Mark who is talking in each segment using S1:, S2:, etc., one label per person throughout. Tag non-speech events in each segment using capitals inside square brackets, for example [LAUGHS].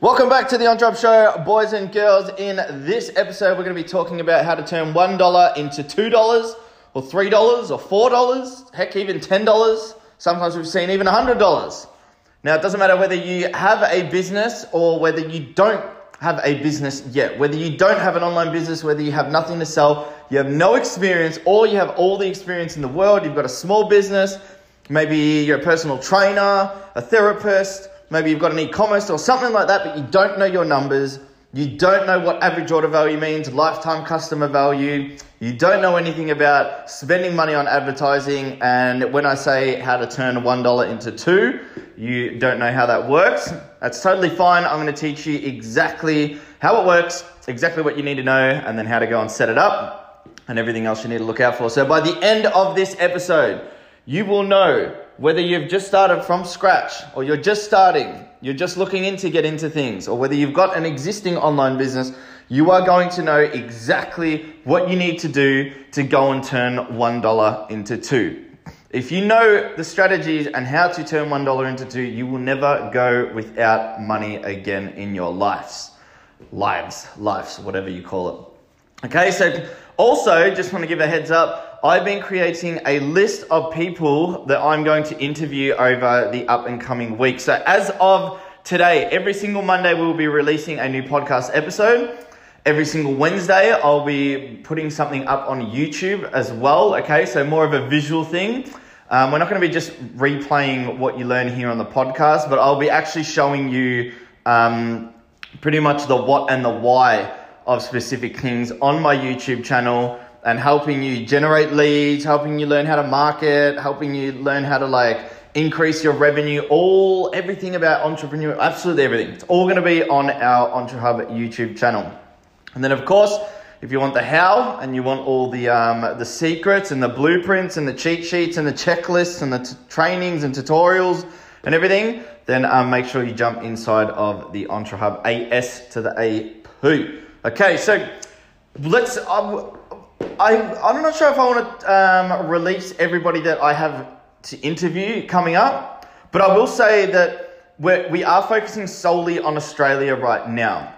S1: Welcome back to the Entre Hub Show, boys and girls. In this episode, we're going to be talking about how to turn $1 into $2 or $3 or $4, heck, even $10. Sometimes we've seen even $100. Now, it doesn't matter whether you have a business or whether you don't have a business yet, whether you don't have an online business, whether you have nothing to sell, you have no experience, or you have all the experience in the world, you've got a small business, maybe you're a personal trainer, a therapist, maybe you've got an e-commerce or something like that, but you don't know your numbers, you don't know what average order value means, lifetime customer value, you don't know anything about spending money on advertising, and when I say how to turn $1 into 2, you don't know how that works. That's totally fine. I'm going to teach you exactly how it works, exactly what you need to know, and then how to go and set it up and everything else you need to look out for. So by the end of this episode, you will know whether you've just started from scratch or you're just starting, you're just looking in to get into things, or whether you've got an existing online business, you are going to know exactly what you need to do to go and turn $1 into 2. If you know the strategies and how to turn $1 into 2, you will never go without money again in your lives. Lives, lives, whatever you call it. Okay, so also, just want to give a heads up. I've been creating a list of people that I'm going to interview over the up and coming week. So, as of today, every single Monday, we'll be releasing a new podcast episode. Every single Wednesday, I'll be putting something up on YouTube as well. Okay, so more of a visual thing. Um, we're not going to be just replaying what you learn here on the podcast, but I'll be actually showing you um, pretty much the what and the why of specific things on my YouTube channel and helping you generate leads, helping you learn how to market, helping you learn how to like increase your revenue, all everything about entrepreneur, absolutely everything. It's all going to be on our EntreHub YouTube channel. And then of course, if you want the how and you want all the um, the secrets and the blueprints and the cheat sheets and the checklists and the t- trainings and tutorials and everything, then um, make sure you jump inside of the EntreHub AS to the AP. Okay, so let's. Um, I I'm not sure if I want to um, release everybody that I have to interview coming up, but I will say that we're, we are focusing solely on Australia right now.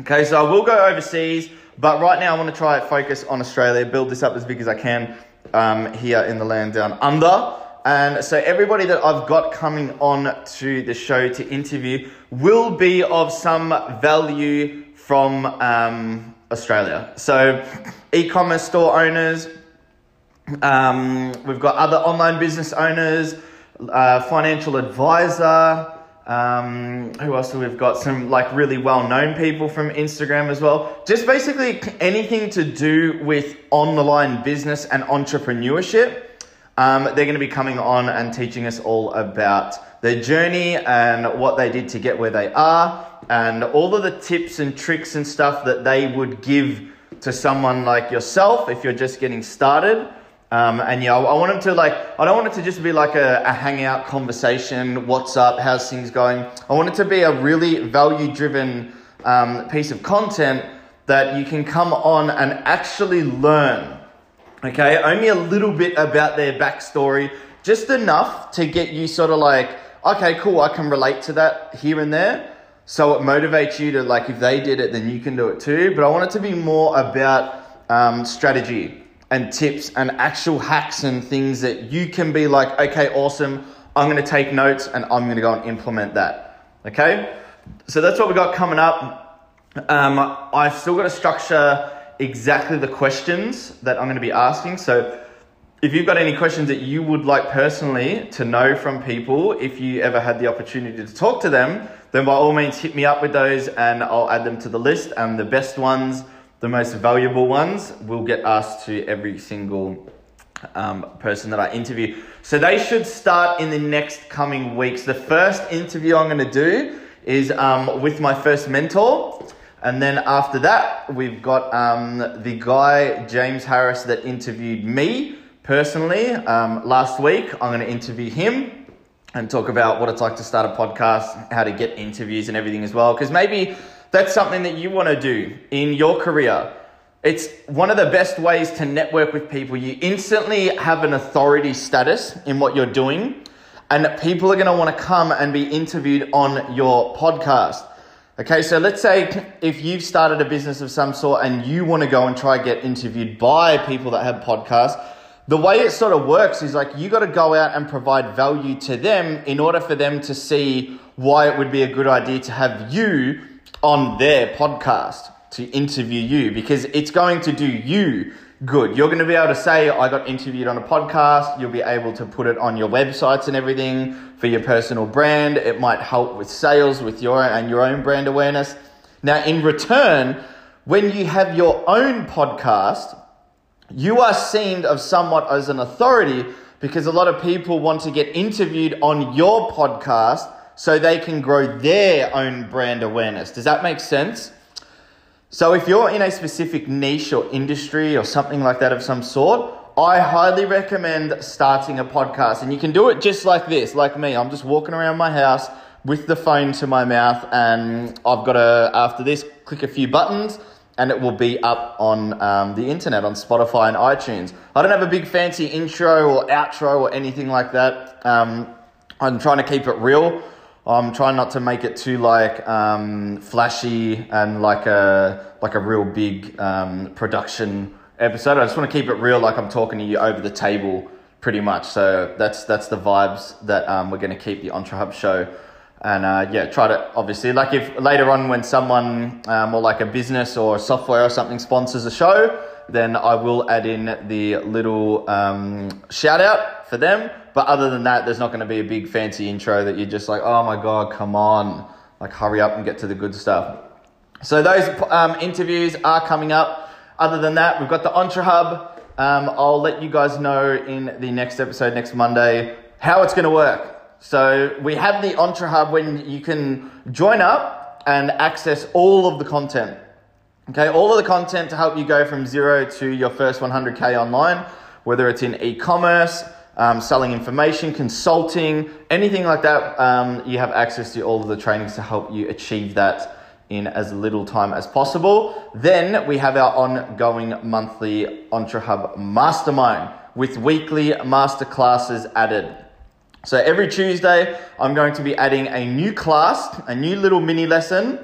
S1: Okay, so I will go overseas, but right now I want to try and focus on Australia, build this up as big as I can um, here in the land down under. And so everybody that I've got coming on to the show to interview will be of some value from um, Australia. So, e commerce store owners, um, we've got other online business owners, uh, financial advisor. Um, who else we've got? Some like really well known people from Instagram as well. Just basically anything to do with online business and entrepreneurship. Um, they're going to be coming on and teaching us all about their journey and what they did to get where they are and all of the tips and tricks and stuff that they would give to someone like yourself if you're just getting started. Um, and yeah, I want them to like, I don't want it to just be like a, a hangout conversation. What's up? How's things going? I want it to be a really value driven um, piece of content that you can come on and actually learn. Okay, only a little bit about their backstory, just enough to get you sort of like, okay, cool, I can relate to that here and there. So it motivates you to like, if they did it, then you can do it too. But I want it to be more about um, strategy and tips and actual hacks and things that you can be like, okay, awesome. I'm going to take notes and I'm going to go and implement that. Okay. So that's what we got coming up. Um, I've still got to structure exactly the questions that I'm going to be asking. So if you've got any questions that you would like personally to know from people, if you ever had the opportunity to talk to them, then by all means hit me up with those and I'll add them to the list. And the best ones, the most valuable ones, will get asked to every single um, person that I interview. So they should start in the next coming weeks. The first interview I'm going to do is um, with my first mentor. And then after that, we've got um, the guy, James Harris, that interviewed me personally um, last week. I'm going to interview him and talk about what it's like to start a podcast, how to get interviews and everything as well. Because maybe that's something that you want to do in your career. It's one of the best ways to network with people. You instantly have an authority status in what you're doing, and people are going to want to come and be interviewed on your podcast. Okay, so let's say if you've started a business of some sort and you want to go and try to get interviewed by people that have podcasts, the way it sort of works is like you got to go out and provide value to them in order for them to see why it would be a good idea to have you on their podcast to interview you because it's going to do you good. You're going to be able to say, I got interviewed on a podcast. You'll be able to put it on your websites and everything for your personal brand. It might help with sales with your and your own brand awareness. Now, in return, when you have your own podcast, you are seen of somewhat as an authority because a lot of people want to get interviewed on your podcast so they can grow their own brand awareness. Does that make sense? So if you're in a specific niche or industry or something like that of some sort, I highly recommend starting a podcast. And you can do it just like this, like me. I'm just walking around my house with the phone to my mouth, and I've got to, after this, click a few buttons, and it will be up on um, the internet, on Spotify and iTunes. I don't have a big fancy intro or outro or anything like that. Um, I'm trying to keep it real. I'm trying not to make it too like um, flashy and like a like a real big um, production episode. I just want to keep it real, like I'm talking to you over the table, pretty much. So that's that's the vibes that um, we're going to keep the Entre Hub show. And uh, yeah, try to obviously like if later on when someone um, or like a business or software or something sponsors a show, then I will add in the little um, shout out for them. But other than that, there's not going to be a big fancy intro that you're just like, oh my God, come on. Like, hurry up and get to the good stuff. So, those um, interviews are coming up. Other than that, we've got the Entre Hub. Um, I'll let you guys know in the next episode, next Monday, how it's going to work. So, we have the Entre Hub when you can join up and access all of the content. Okay, all of the content to help you go from zero to your first 100K online, whether it's in e commerce, um, selling information, consulting, anything like that, um, you have access to all of the trainings to help you achieve that in as little time as possible. Then we have our ongoing monthly EntreHub Mastermind with weekly masterclasses added. So every Tuesday, I'm going to be adding a new class, a new little mini lesson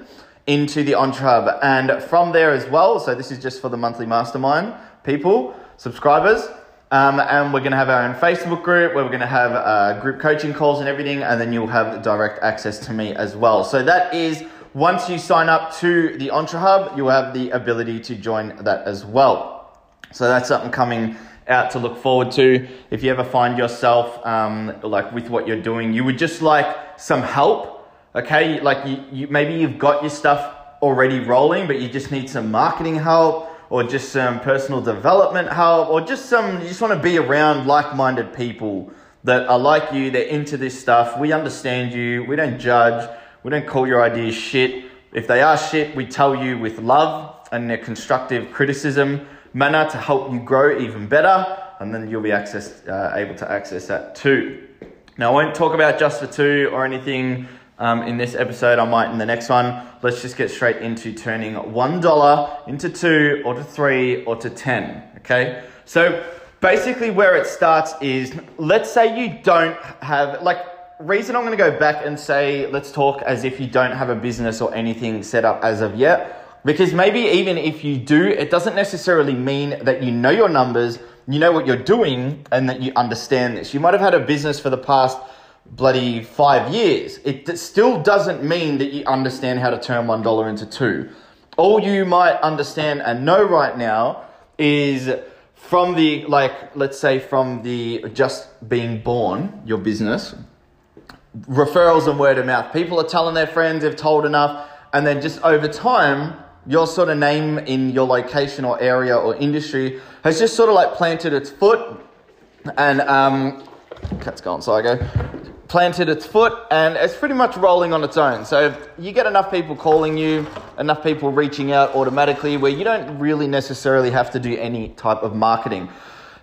S1: into the EntreHub. And from there as well, so this is just for the monthly mastermind people, subscribers. Um, and we're going to have our own Facebook group where we're going to have uh, group coaching calls and everything, and then you'll have direct access to me as well. So that is once you sign up to the Entre Hub, you'll have the ability to join that as well. So that's something coming out to look forward to. If you ever find yourself um, like with what you're doing, you would just like some help. Okay, like you, you maybe you've got your stuff already rolling, but you just need some marketing help or just some personal development help, or just some, you just want to be around like minded people that are like you, they're into this stuff. We understand you, we don't judge, we don't call your ideas shit. If they are shit, we tell you with love and constructive criticism manner to help you grow even better, and then you'll be access, uh, able to access that too. Now, I won't talk about just for two or anything um, in this episode. I might in the next one. Let's just get straight into turning $1 into two or to three or to 10. Okay. So basically, where it starts is let's say you don't have, like, reason I'm going to go back and say, let's talk as if you don't have a business or anything set up as of yet. Because maybe even if you do, it doesn't necessarily mean that you know your numbers, you know what you're doing, and that you understand this. You might have had a business for the past bloody five years. It still doesn't mean that you understand how to turn one dollar into two. All you might understand and know right now is from the, like, let's say from the just being born, your business, referrals and word of mouth. People are telling their friends, they've told enough, and then just over time, your sort of name in your location or area or industry has just sort of like planted its foot and um, cat's gone, so I go planted its foot and it's pretty much rolling on its own. So you get enough people calling you, enough people reaching out automatically where you don't really necessarily have to do any type of marketing.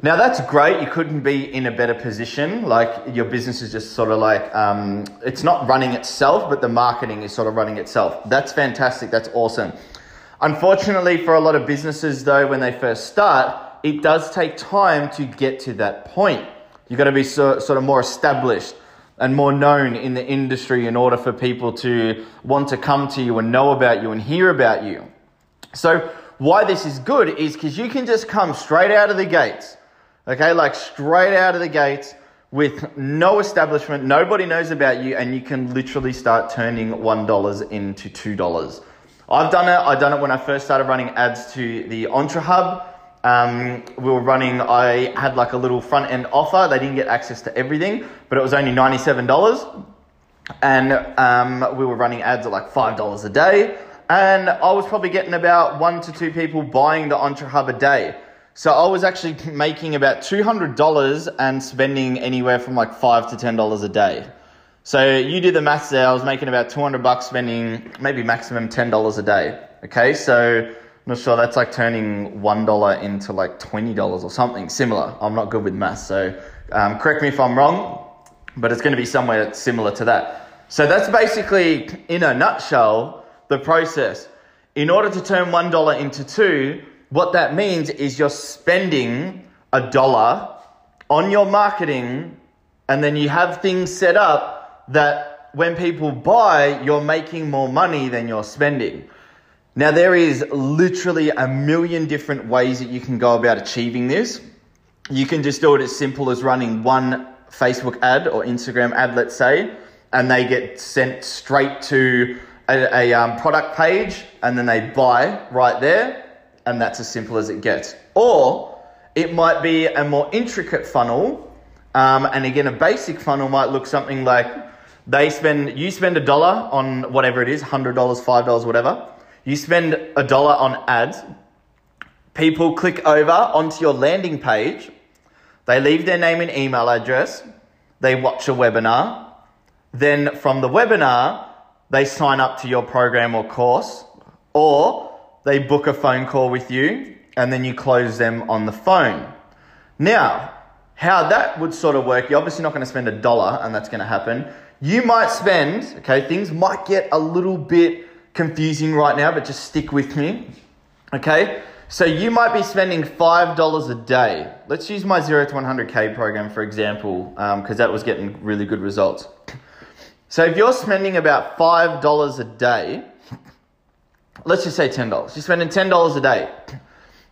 S1: Now that's great. You couldn't be in a better position. Like your business is just sort of like um, it's not running itself, but the marketing is sort of running itself. That's fantastic. That's awesome. Unfortunately, for a lot of businesses, though, when they first start, it does take time to get to that point. You've got to be so, sort of more established and more known in the industry in order for people to want to come to you and know about you and hear about you. So, why this is good is because you can just come straight out of the gates, okay, like straight out of the gates with no establishment, nobody knows about you, and you can literally start turning $1 into $2. I've done it. I've done it when I first started running ads to the Entre Hub. Um, we were running, I had like a little front end offer. They didn't get access to everything, but it was only $97. And um, we were running ads at like $5 a day. And I was probably getting about one to two people buying the Entre Hub a day. So I was actually [LAUGHS] making about $200 and spending anywhere from like 5 to $10 a day. So you do the maths there. I was making about 200 bucks, spending maybe maximum $10 a day. Okay, so I'm not sure that's like turning $1 into like $20 or something similar. I'm not good with maths, so um, correct me if I'm wrong, but it's going to be somewhere similar to that. So that's basically, in a nutshell, the process. In order to turn $1 into 2, what that means is you're spending a dollar on your marketing and then you have things set up that when people buy, you're making more money than you're spending. Now, there is literally a million different ways that you can go about achieving this. You can just do it as simple as running one Facebook ad or Instagram ad, let's say, and they get sent straight to a, a um, product page and then they buy right there, and that's as simple as it gets. Or it might be a more intricate funnel, um, and again, a basic funnel might look something like they spend, you spend a dollar on whatever it is, $100, $5, whatever. You spend a dollar on ads. People click over onto your landing page. They leave their name and email address. They watch a webinar. Then from the webinar, they sign up to your program or course, or they book a phone call with you and then you close them on the phone. Now, how that would sort of work, you're obviously not going to spend a dollar and that's going to happen. You might spend, okay, things might get a little bit confusing right now, but just stick with me, okay? So you might be spending $5 a day. Let's use my 0 to 100K program, for example, because um, that was getting really good results. So if you're spending about $5 a day, let's just say $10. You're spending $10 a day.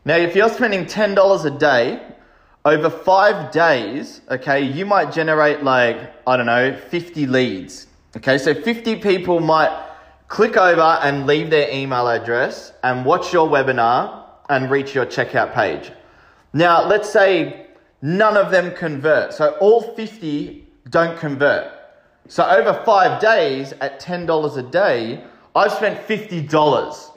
S1: Now, if you're spending $10 a day, over five days, okay, you might generate like, I don't know, 50 leads. Okay, so 50 people might click over and leave their email address and watch your webinar and reach your checkout page. Now, let's say none of them convert. So all 50 don't convert. So over five days at $10 a day, I've spent $50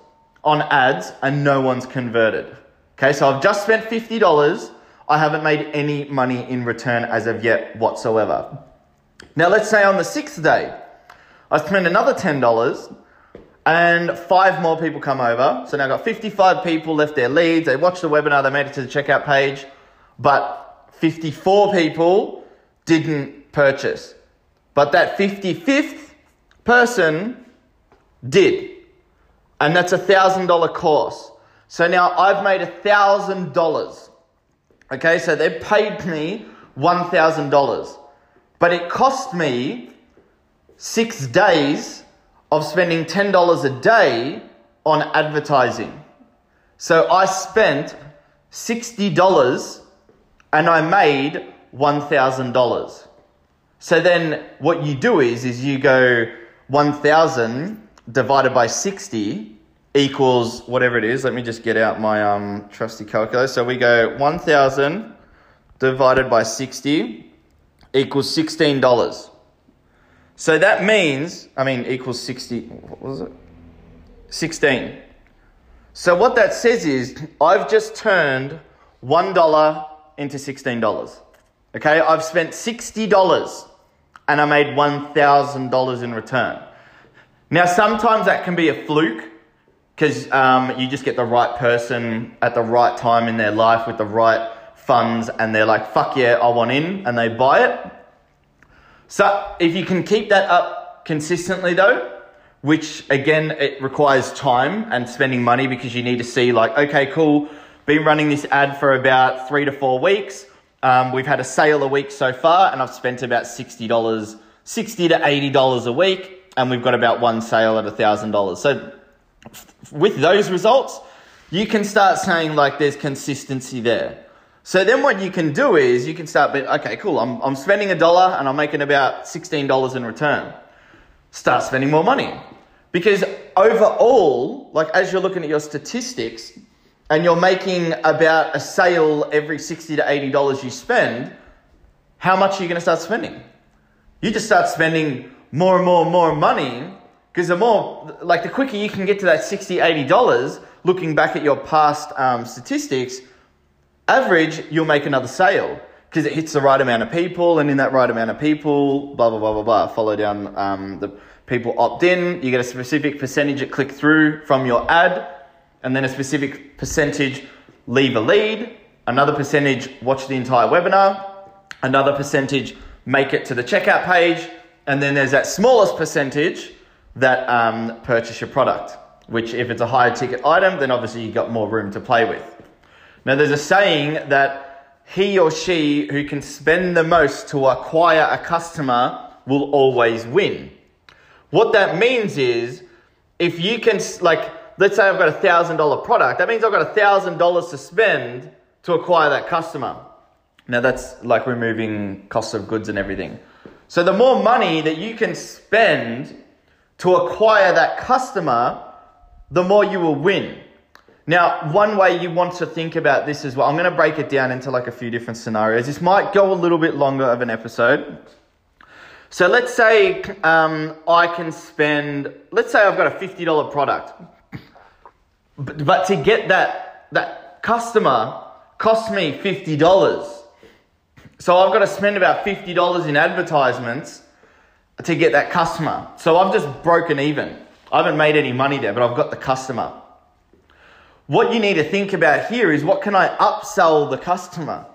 S1: on ads and no one's converted. Okay, so I've just spent $50 I haven't made any money in return as of yet whatsoever. Now, let's say on the sixth day, I spend another $10 and five more people come over. So now I've got 55 people left their leads. They watched the webinar, they made it to the checkout page, but 54 people didn't purchase. But that 55th person did. And that's a $1,000 course. So now I've made $1,000 Okay, so they paid me $1,000. But it cost me six days of spending $10 a day on advertising. So I spent $60 and I made $1,000. So then what you do is, is you go 1,000 divided by 60 equals whatever it is. Let me just get out my um, trusty calculator. So we go 1,000 divided by 60 equals $16. So that means, I mean, equals 60, what was it? 16. So what that says is I've just turned $1 into $16. Okay, I've spent $60 and I made $1,000 in return. Now, sometimes that can be a fluke because um, you just get the right person at the right time in their life with the right funds and they're like, fuck yeah, I want in, and they buy it. So if you can keep that up consistently though, which again, it requires time and spending money because you need to see like, okay, cool, been running this ad for about three to four weeks. Um, we've had a sale a week so far and I've spent about $60 60 to $80 a week, and we've got about one sale at $1,000. So with those results, you can start saying like there's consistency there. So then what you can do is you can start, okay, cool, I'm, I'm spending a dollar and I'm making about $16 in return. Start spending more money. Because overall, like as you're looking at your statistics and you're making about a sale every 60 to $80 you spend, how much are you going to start spending? You just start spending more and more and more money because the more, like the quicker you can get to that 60, $80, looking back at your past um, statistics, average, you'll make another sale. Because it hits the right amount of people, and in that right amount of people, blah, blah, blah, blah, blah, follow down um, the people opt in, you get a specific percentage that click through from your ad, and then a specific percentage leave a lead, another percentage watch the entire webinar, another percentage make it to the checkout page, and then there's that smallest percentage that um, purchase your product, which if it's a higher ticket item, then obviously you've got more room to play with. Now, there's a saying that he or she who can spend the most to acquire a customer will always win. What that means is if you can, like, let's say I've got a thousand dollar product, that means I've got a thousand dollars to spend to acquire that customer. Now, that's like removing costs of goods and everything. So, the more money that you can spend to acquire that customer, the more you will win. Now, one way you want to think about this as well, I'm going to break it down into like a few different scenarios. This might go a little bit longer of an episode. So let's say um, I can spend, let's say I've got a $50 product, but, but to get that, that customer costs me $50. So I've got to spend about $50 in advertisements to get that customer. So I've just broken even. I haven't made any money there, but I've got the customer. What you need to think about here is what can I upsell the customer?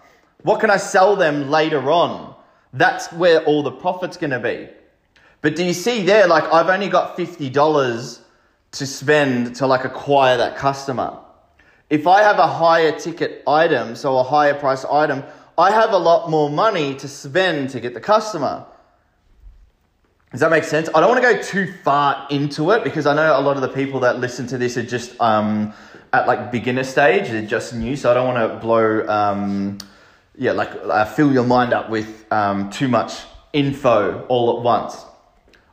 S1: What can I sell them later on? That's where all the profit's going to be. But do you see there, like I've only got $50 to spend to like acquire that customer. If I have a higher ticket item, so a higher price item, I have a lot more money to spend to get the customer. Does that make sense? I don't want to go too far into it because I know a lot of the people that listen to this are just um, at like beginner stage. They're just new, so I don't want to blow, um, yeah, like uh, fill your mind up with um, too much info all at once.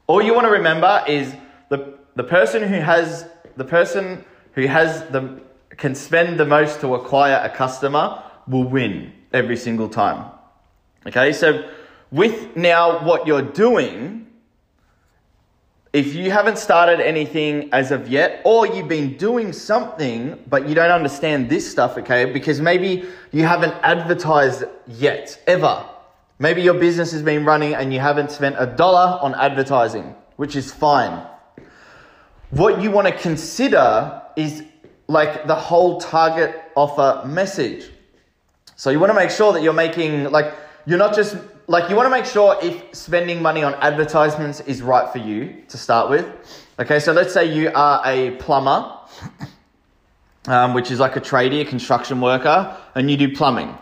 S1: All you want to remember is the the person who has the person who has the can spend the most to acquire a customer will win every single time. Okay, so with now what you're doing if you haven't started anything as of yet, or you've been doing something, but you don't understand this stuff, okay, because maybe you haven't advertised yet, ever. Maybe your business has been running and you haven't spent a dollar on advertising, which is fine. What you want to consider is like the whole target offer message. So you want to make sure that you're making, like, you're not just like you want to make sure if spending money on advertisements is right for you to start with. Okay, so let's say you are a plumber, um, which is like a tradie, a construction worker, and you do plumbing.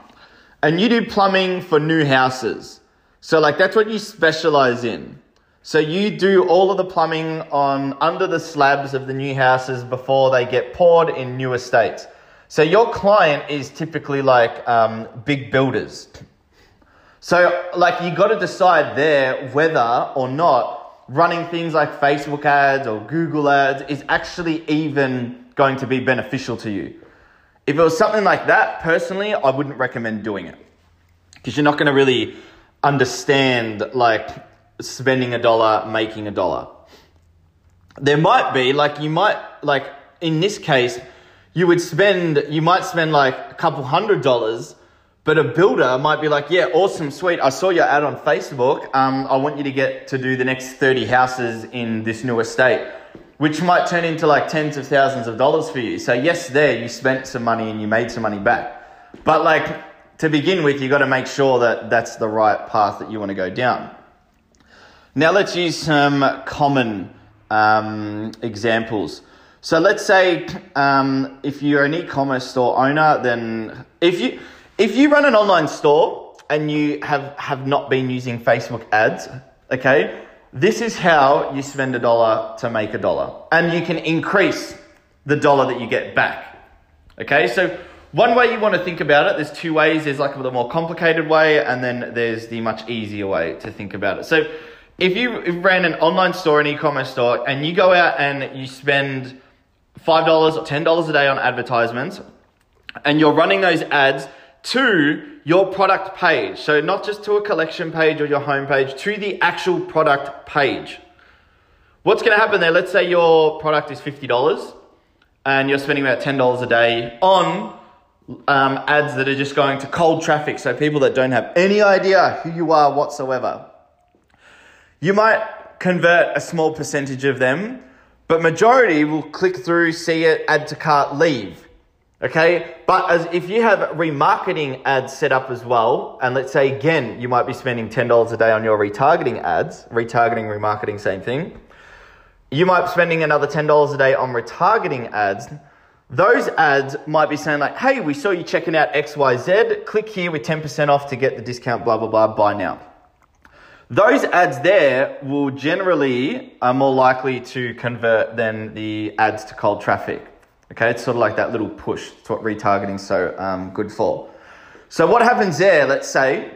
S1: And you do plumbing for new houses. So like that's what you specialize in. So you do all of the plumbing on under the slabs of the new houses before they get poured in new estates. So your client is typically like um, big builders. So, like, you got to decide there whether or not running things like Facebook ads or Google ads is actually even going to be beneficial to you. If it was something like that, personally, I wouldn't recommend doing it because you're not going to really understand like spending a dollar, making a dollar. There might be like you might like in this case, you would spend you might spend like a couple hundred dollars but a builder might be like, yeah, awesome, sweet. I saw your ad on Facebook. Um, I want you to get to do the next 30 houses in this new estate, which might turn into like tens of thousands of dollars for you. So, yes, there you spent some money and you made some money back. But, like, to begin with, you got to make sure that that's the right path that you want to go down. Now, let's use some common um, examples. So, let's say um, if you're an e commerce store owner, then if you if you run an online store and you have, have not been using Facebook ads, Okay? This is how you spend a dollar to make a dollar. And you can increase the dollar that you get back. Okay? So one way you want to think about it, there's two ways. There's like the more complicated way, and then there's the much easier way to think about it. So if you ran an online store, an e-commerce store, and you go out and you spend $5 or $10 a day on advertisements, and you're running those ads to your product page. So not just to a collection page or your home page, to the actual product page. What's going to happen there? Let's say your product is $50 and you're spending about $10 a day on um, ads that are just going to cold traffic. So people that don't have any idea who you are whatsoever. You might convert a small percentage of them, but majority will click through, see it, add to cart, leave. Okay, but as if you have remarketing ads set up as well, and let's say again, you might be spending $10 a day on your retargeting ads, retargeting, remarketing, same thing. You might be spending another $10 a day on retargeting ads. Those ads might be saying like, hey, we saw you checking out XYZ, click here with 10% off to get the discount, blah, blah, blah, buy now. Those ads there will generally are more likely to convert than the ads to cold traffic. Okay, it's sort of like that little push. It's what retargeting's so um, good for. So what happens there? Let's say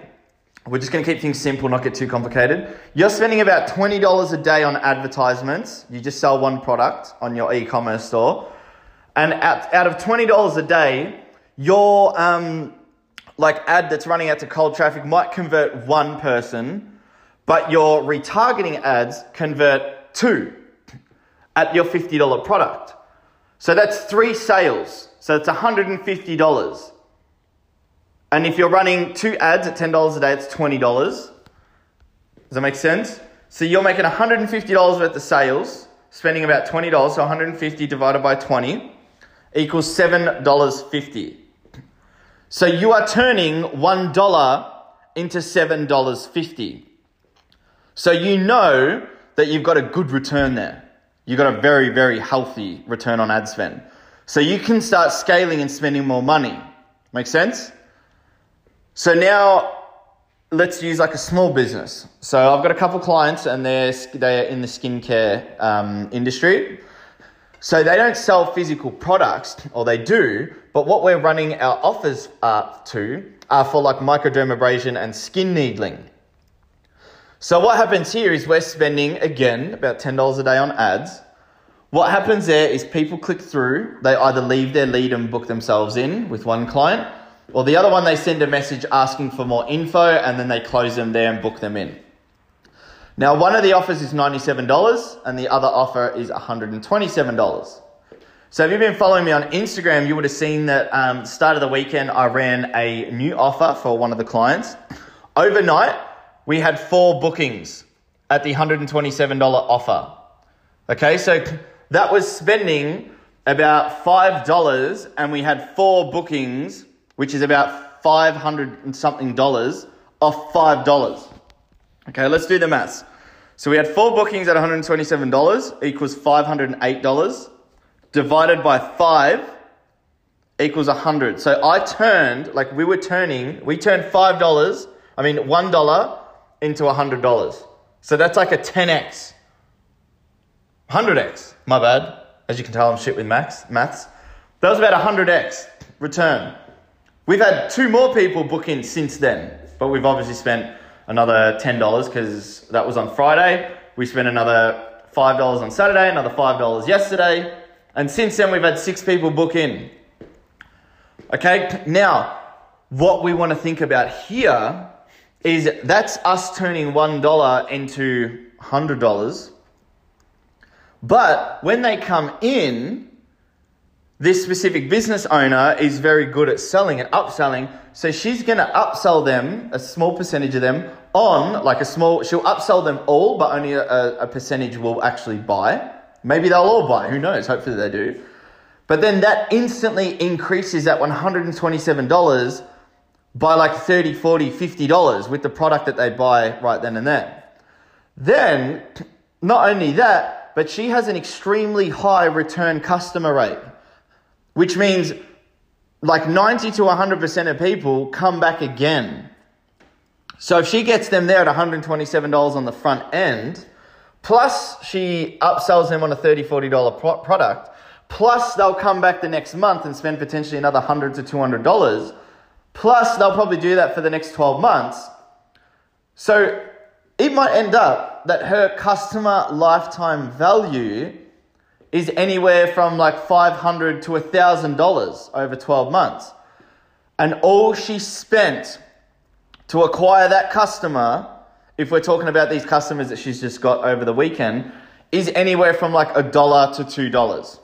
S1: we're just going to keep things simple, not get too complicated. You're spending about twenty dollars a day on advertisements. You just sell one product on your e-commerce store, and out, out of twenty dollars a day, your um, like ad that's running out to cold traffic might convert one person, but your retargeting ads convert two at your fifty dollar product. So that's three sales. So it's $150. And if you're running two ads at $10 a day, it's $20. Does that make sense? So you're making $150 worth of sales, spending about $20. So 150 divided by 20 equals $7.50. So you are turning $1 into $7.50. So you know that you've got a good return there you got a very, very healthy return on ad spend. So you can start scaling and spending more money. Make sense? So now let's use like a small business. So I've got a couple clients and they're, they're in the skincare um, industry. So they don't sell physical products, or they do, but what we're running our offers uh, to are for like microdermabrasion and skin needling. So what happens here is we're spending again about $10 a day on ads. What happens there is people click through, they either leave their lead and book themselves in with one client, or the other one they send a message asking for more info and then they close them there and book them in. Now, one of the offers is $97 and the other offer is $127. So if you've been following me on Instagram, you would have seen that um, start of the weekend I ran a new offer for one of the clients. Overnight, we had four bookings at the $127 offer. Okay, so that was spending about $5 and we had four bookings, which is about 500 and something dollars off $5. Okay, let's do the maths. So we had four bookings at $127 equals $508 divided by 5 equals 100. So I turned, like we were turning, we turned $5, I mean $1 into $100. So that's like a 10x. 100x, my bad. As you can tell, I'm shit with maths. maths. That was about 100x return. We've had two more people book in since then, but we've obviously spent another $10 because that was on Friday. We spent another $5 on Saturday, another $5 yesterday, and since then we've had six people book in. Okay, now what we want to think about here is that's us turning $1 into $100. But when they come in, this specific business owner is very good at selling and upselling. So she's going to upsell them, a small percentage of them, on like a small, she'll upsell them all, but only a, a percentage will actually buy. Maybe they'll all buy, who knows? Hopefully they do. But then that instantly increases that $127 by like 30, 40, 50 dollars with the product that they buy right then and there. Then, not only that, but she has an extremely high return customer rate, which means like 90 to 100% of people come back again. So if she gets them there at $127 on the front end, plus she upsells them on a $30, $40 pro- product, plus they'll come back the next month and spend potentially another 100 to $200, plus they'll probably do that for the next 12 months. So it might end up that her customer lifetime value is anywhere from like $500 to $1,000 over 12 months. And all she spent to acquire that customer, if we're talking about these customers that she's just got over the weekend, is anywhere from like a dollar to two dollars.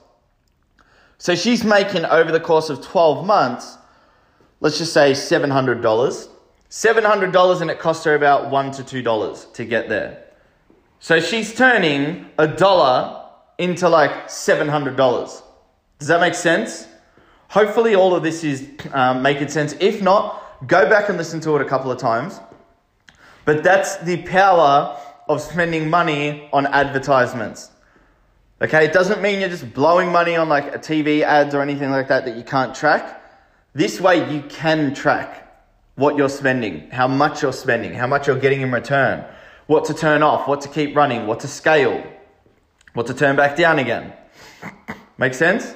S1: So she's making over the course of 12 months, let's just say $700. $700 and it cost her about one to two dollars to get there. So she's turning a dollar into like $700. Does that make sense? Hopefully, all of this is um, making sense. If not, go back and listen to it a couple of times. But that's the power of spending money on advertisements. Okay, it doesn't mean you're just blowing money on like a TV ads or anything like that that you can't track. This way, you can track what you're spending, how much you're spending, how much you're getting in return, what to turn off, what to keep running, what to scale, what to turn back down again. [COUGHS] Make sense?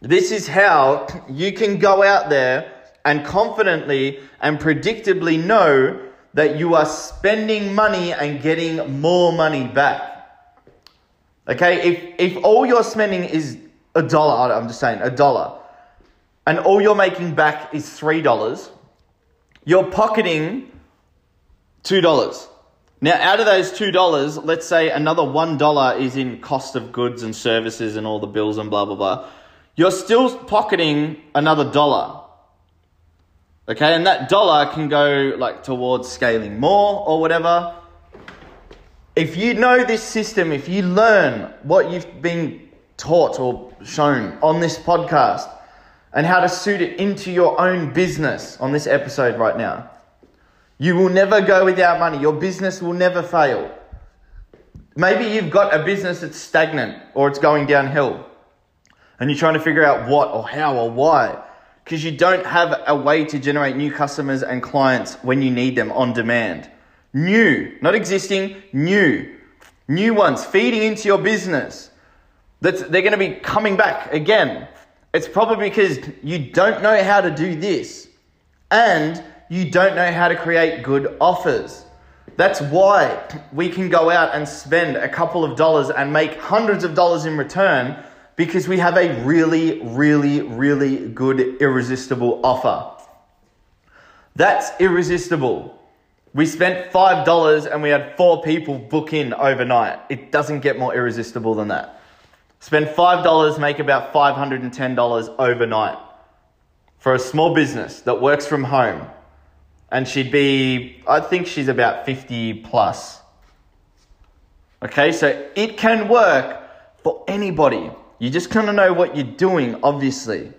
S1: This is how you can go out there and confidently and predictably know that you are spending money and getting more money back. Okay, if, if all you're spending is a dollar, I'm just saying, a dollar, and all you're making back is $3, you're pocketing $2. Now, out of those $2, let's say another $1 is in cost of goods and services and all the bills and blah, blah, blah you're still pocketing another dollar. Okay, and that dollar can go like towards scaling more or whatever. If you know this system, if you learn what you've been taught or shown on this podcast and how to suit it into your own business on this episode right now, you will never go without money. Your business will never fail. Maybe you've got a business that's stagnant or it's going downhill and you're trying to figure out what or how or why because you don't have a way to generate new customers and clients when you need them on demand. New, not existing, new. New ones feeding into your business. That's, they're going to be coming back again. It's probably because you don't know how to do this and you don't know how to create good offers. That's why we can go out and spend a couple of dollars and make hundreds of dollars in return because we have a really, really, really good irresistible offer. That's irresistible. We spent $5 and we had four people book in overnight. It doesn't get more irresistible than that. Spend $5, make about $510 overnight for a small business that works from home. And she'd be, I think she's about 50 plus. Okay, so it can work for anybody. You just kind of know what you're doing, obviously.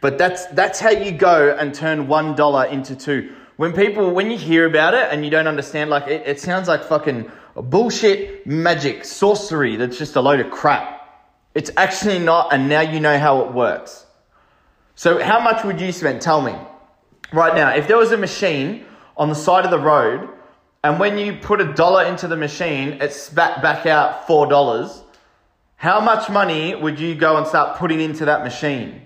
S1: But that's, that's how you go and turn $1 into two. When people, when you hear about it and you don't understand, like, it, it sounds like fucking bullshit magic, sorcery that's just a load of crap. It's actually not, and now you know how it works. So, how much would you spend? Tell me. Right now, if there was a machine on the side of the road, and when you put a dollar into the machine, it spat back out $4 how much money would you go and start putting into that machine?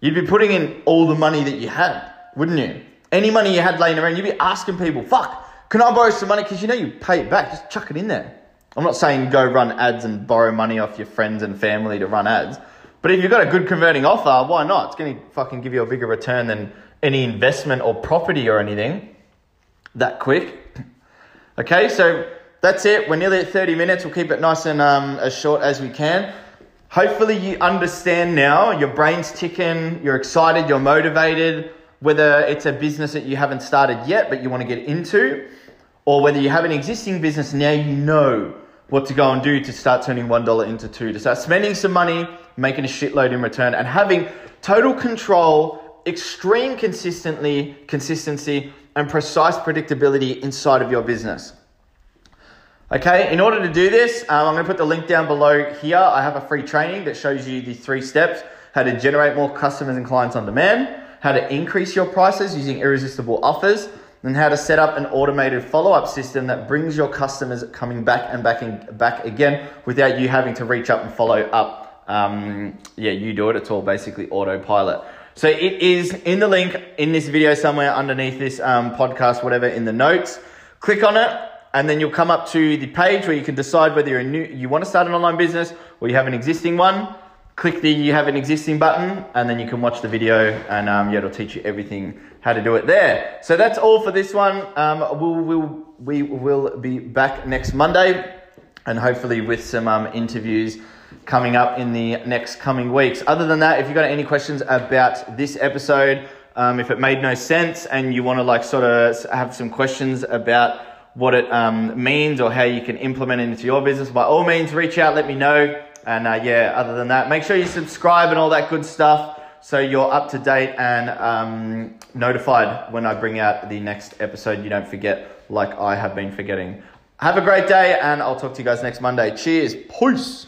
S1: You'd be putting in all the money that you had, wouldn't you? Any money you had laying around, you'd be asking people, fuck, can I borrow some money? Because you know you pay it back, just chuck it in there. I'm not saying go run ads and borrow money off your friends and family to run ads. But if you've got a good converting offer, why not? It's going to fucking give you a bigger return than any investment or property or anything that quick. [LAUGHS] Okay, so that's it. We're nearly at 30 minutes. We'll keep it nice and um, as short as we can. Hopefully, you understand now. Your brain's ticking, you're excited, you're motivated, whether it's a business that you haven't started yet but you want to get into, or whether you have an existing business now you know what to go and do to start turning $1 into 2 to start spending some money, making a shitload in return, and having total control, extreme consistently, consistency, and precise predictability inside of your business. Okay, in order to do this, um, I'm going to put the link down below here. I have a free training that shows you the three steps how to generate more customers and clients on demand, how to increase your prices using irresistible offers, and how to set up an automated follow-up system that brings your customers coming back and back and back again without you having to reach up and follow up. Um, yeah, you do it. It's all basically autopilot. So it is in the link in this video somewhere underneath this um, podcast, whatever, in the notes. Click on it, and then you'll come up to the page where you can decide whether you're new, you want to start an online business or you have an existing one. Click the you have an existing button, and then you can watch the video, and um, yeah, it'll teach you everything how to do it there. So that's all for this one. Um, we'll, we'll, we will be back next Monday, and hopefully with some um, interviews coming up in the next coming weeks. Other than that, if you've got any questions about this episode, um, if it made no sense and you want to like sort of have some questions about what it um, means or how you can implement it into your business, by all means, reach out, let me know. And uh, yeah, other than that, make sure you subscribe and all that good stuff so you're up to date and um, notified when I bring out the next episode. You don't forget, like I have been forgetting. Have a great day, and I'll talk to you guys next Monday. Cheers. Peace.